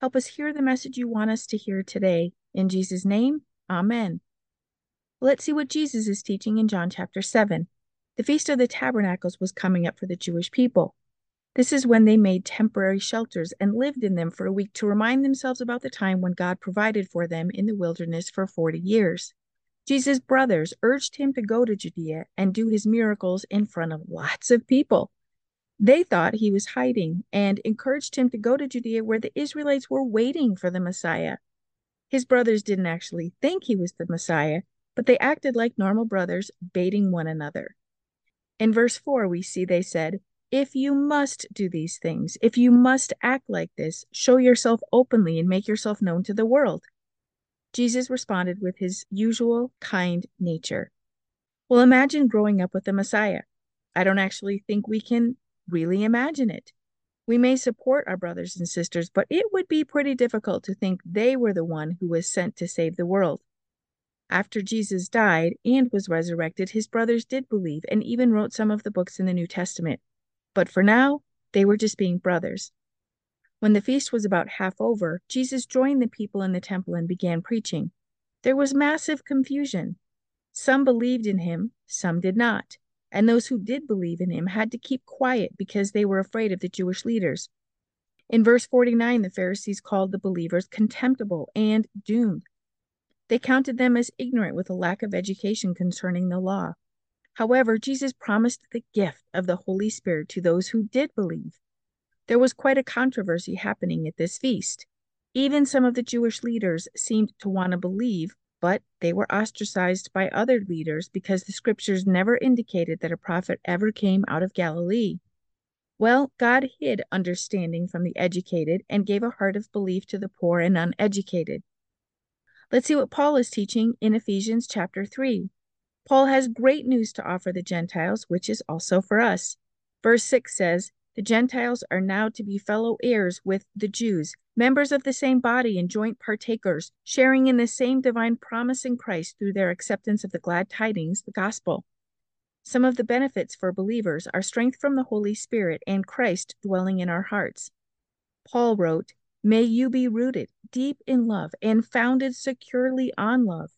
Help us hear the message you want us to hear today. In Jesus' name, Amen. Let's see what Jesus is teaching in John chapter 7. The Feast of the Tabernacles was coming up for the Jewish people. This is when they made temporary shelters and lived in them for a week to remind themselves about the time when God provided for them in the wilderness for 40 years. Jesus' brothers urged him to go to Judea and do his miracles in front of lots of people. They thought he was hiding and encouraged him to go to Judea where the Israelites were waiting for the Messiah. His brothers didn't actually think he was the Messiah, but they acted like normal brothers, baiting one another. In verse 4, we see they said, If you must do these things, if you must act like this, show yourself openly and make yourself known to the world. Jesus responded with his usual kind nature. Well, imagine growing up with the Messiah. I don't actually think we can really imagine it. We may support our brothers and sisters, but it would be pretty difficult to think they were the one who was sent to save the world. After Jesus died and was resurrected, his brothers did believe and even wrote some of the books in the New Testament. But for now, they were just being brothers. When the feast was about half over, Jesus joined the people in the temple and began preaching. There was massive confusion. Some believed in him, some did not and those who did believe in him had to keep quiet because they were afraid of the Jewish leaders. In verse 49, the Pharisees called the believers contemptible and doomed. They counted them as ignorant with a lack of education concerning the law. However, Jesus promised the gift of the Holy Spirit to those who did believe. There was quite a controversy happening at this feast. Even some of the Jewish leaders seemed to want to believe, but they were ostracized by other leaders because the scriptures never indicated that a prophet ever came out of Galilee. Well, God hid understanding from the educated and gave a heart of belief to the poor and uneducated. Let's see what Paul is teaching in Ephesians chapter 3. Paul has great news to offer the Gentiles, which is also for us. Verse 6 says, The Gentiles are now to be fellow heirs with the Jews members of the same body and joint partakers, sharing in the same divine promise in Christ through their acceptance of the glad tidings, the gospel. Some of the benefits for believers are strength from the Holy Spirit and Christ dwelling in our hearts. Paul wrote, May you be rooted deep in love and founded securely on love.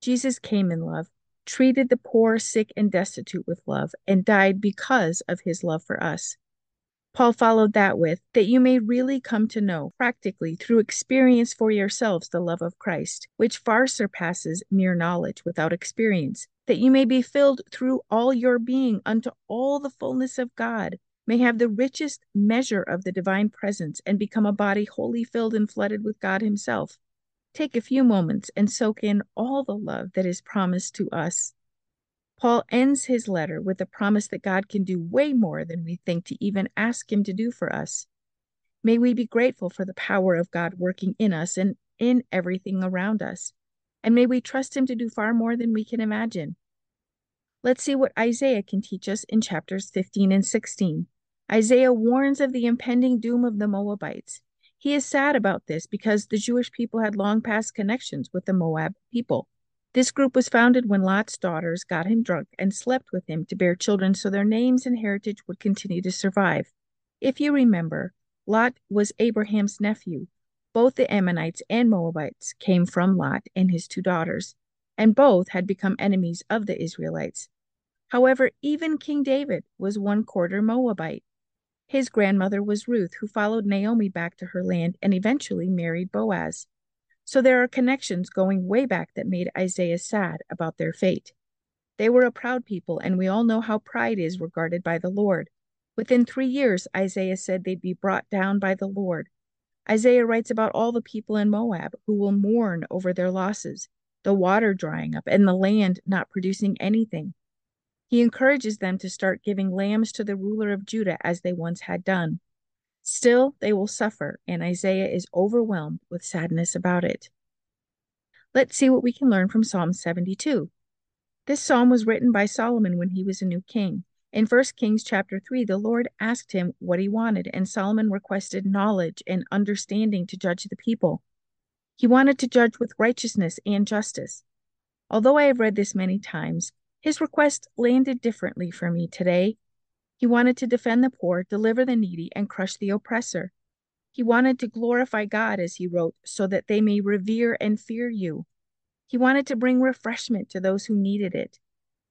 Jesus came in love, treated the poor, sick, and destitute with love, and died because of his love for us. Paul followed that with, that you may really come to know, practically through experience for yourselves, the love of Christ, which far surpasses mere knowledge without experience, that you may be filled through all your being unto all the fullness of God, may have the richest measure of the divine presence, and become a body wholly filled and flooded with God Himself. Take a few moments and soak in all the love that is promised to us Paul ends his letter with the promise that God can do way more than we think to even ask Him to do for us. May we be grateful for the power of God working in us and in everything around us. And may we trust Him to do far more than we can imagine. Let's see what Isaiah can teach us in chapters 15 and 16. Isaiah warns of the impending doom of the Moabites. He is sad about this because the Jewish people had long past connections with the Moab people. This group was founded when Lot's daughters got him drunk and slept with him to bear children so their names and heritage would continue to survive. If you remember, Lot was Abraham's nephew. Both the Ammonites and Moabites came from Lot and his two daughters, and both had become enemies of the Israelites. However, even King David was one quarter Moabite. His grandmother was Ruth, who followed Naomi back to her land and eventually married Boaz. So there are connections going way back that made Isaiah sad about their fate. They were a proud people, and we all know how pride is regarded by the Lord. Within three years, Isaiah said they'd be brought down by the Lord. Isaiah writes about all the people in Moab who will mourn over their losses, the water drying up, and the land not producing anything. He encourages them to start giving lambs to the ruler of Judah as they once had done. Still, they will suffer, and Isaiah is overwhelmed with sadness about it. Let's see what we can learn from Psalm 72. This psalm was written by Solomon when he was a new king. In 1 Kings chapter 3, the Lord asked him what he wanted, and Solomon requested knowledge and understanding to judge the people. He wanted to judge with righteousness and justice. Although I have read this many times, his request landed differently for me today. He wanted to defend the poor, deliver the needy, and crush the oppressor. He wanted to glorify God, as he wrote, so that they may revere and fear you. He wanted to bring refreshment to those who needed it.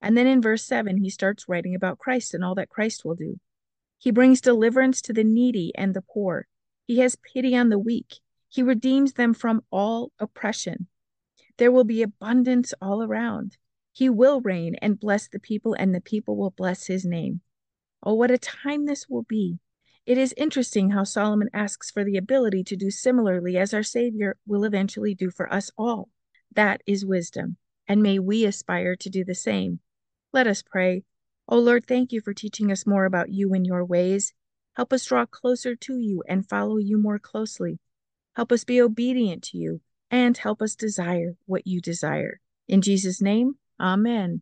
And then in verse 7, he starts writing about Christ and all that Christ will do. He brings deliverance to the needy and the poor. He has pity on the weak. He redeems them from all oppression. There will be abundance all around. He will reign and bless the people, and the people will bless his name. Oh, what a time this will be! It is interesting how Solomon asks for the ability to do similarly as our Savior will eventually do for us all. That is wisdom, and may we aspire to do the same. Let us pray. O oh Lord, thank you for teaching us more about you and your ways. Help us draw closer to you and follow you more closely. Help us be obedient to you and help us desire what you desire. In Jesus' name, amen.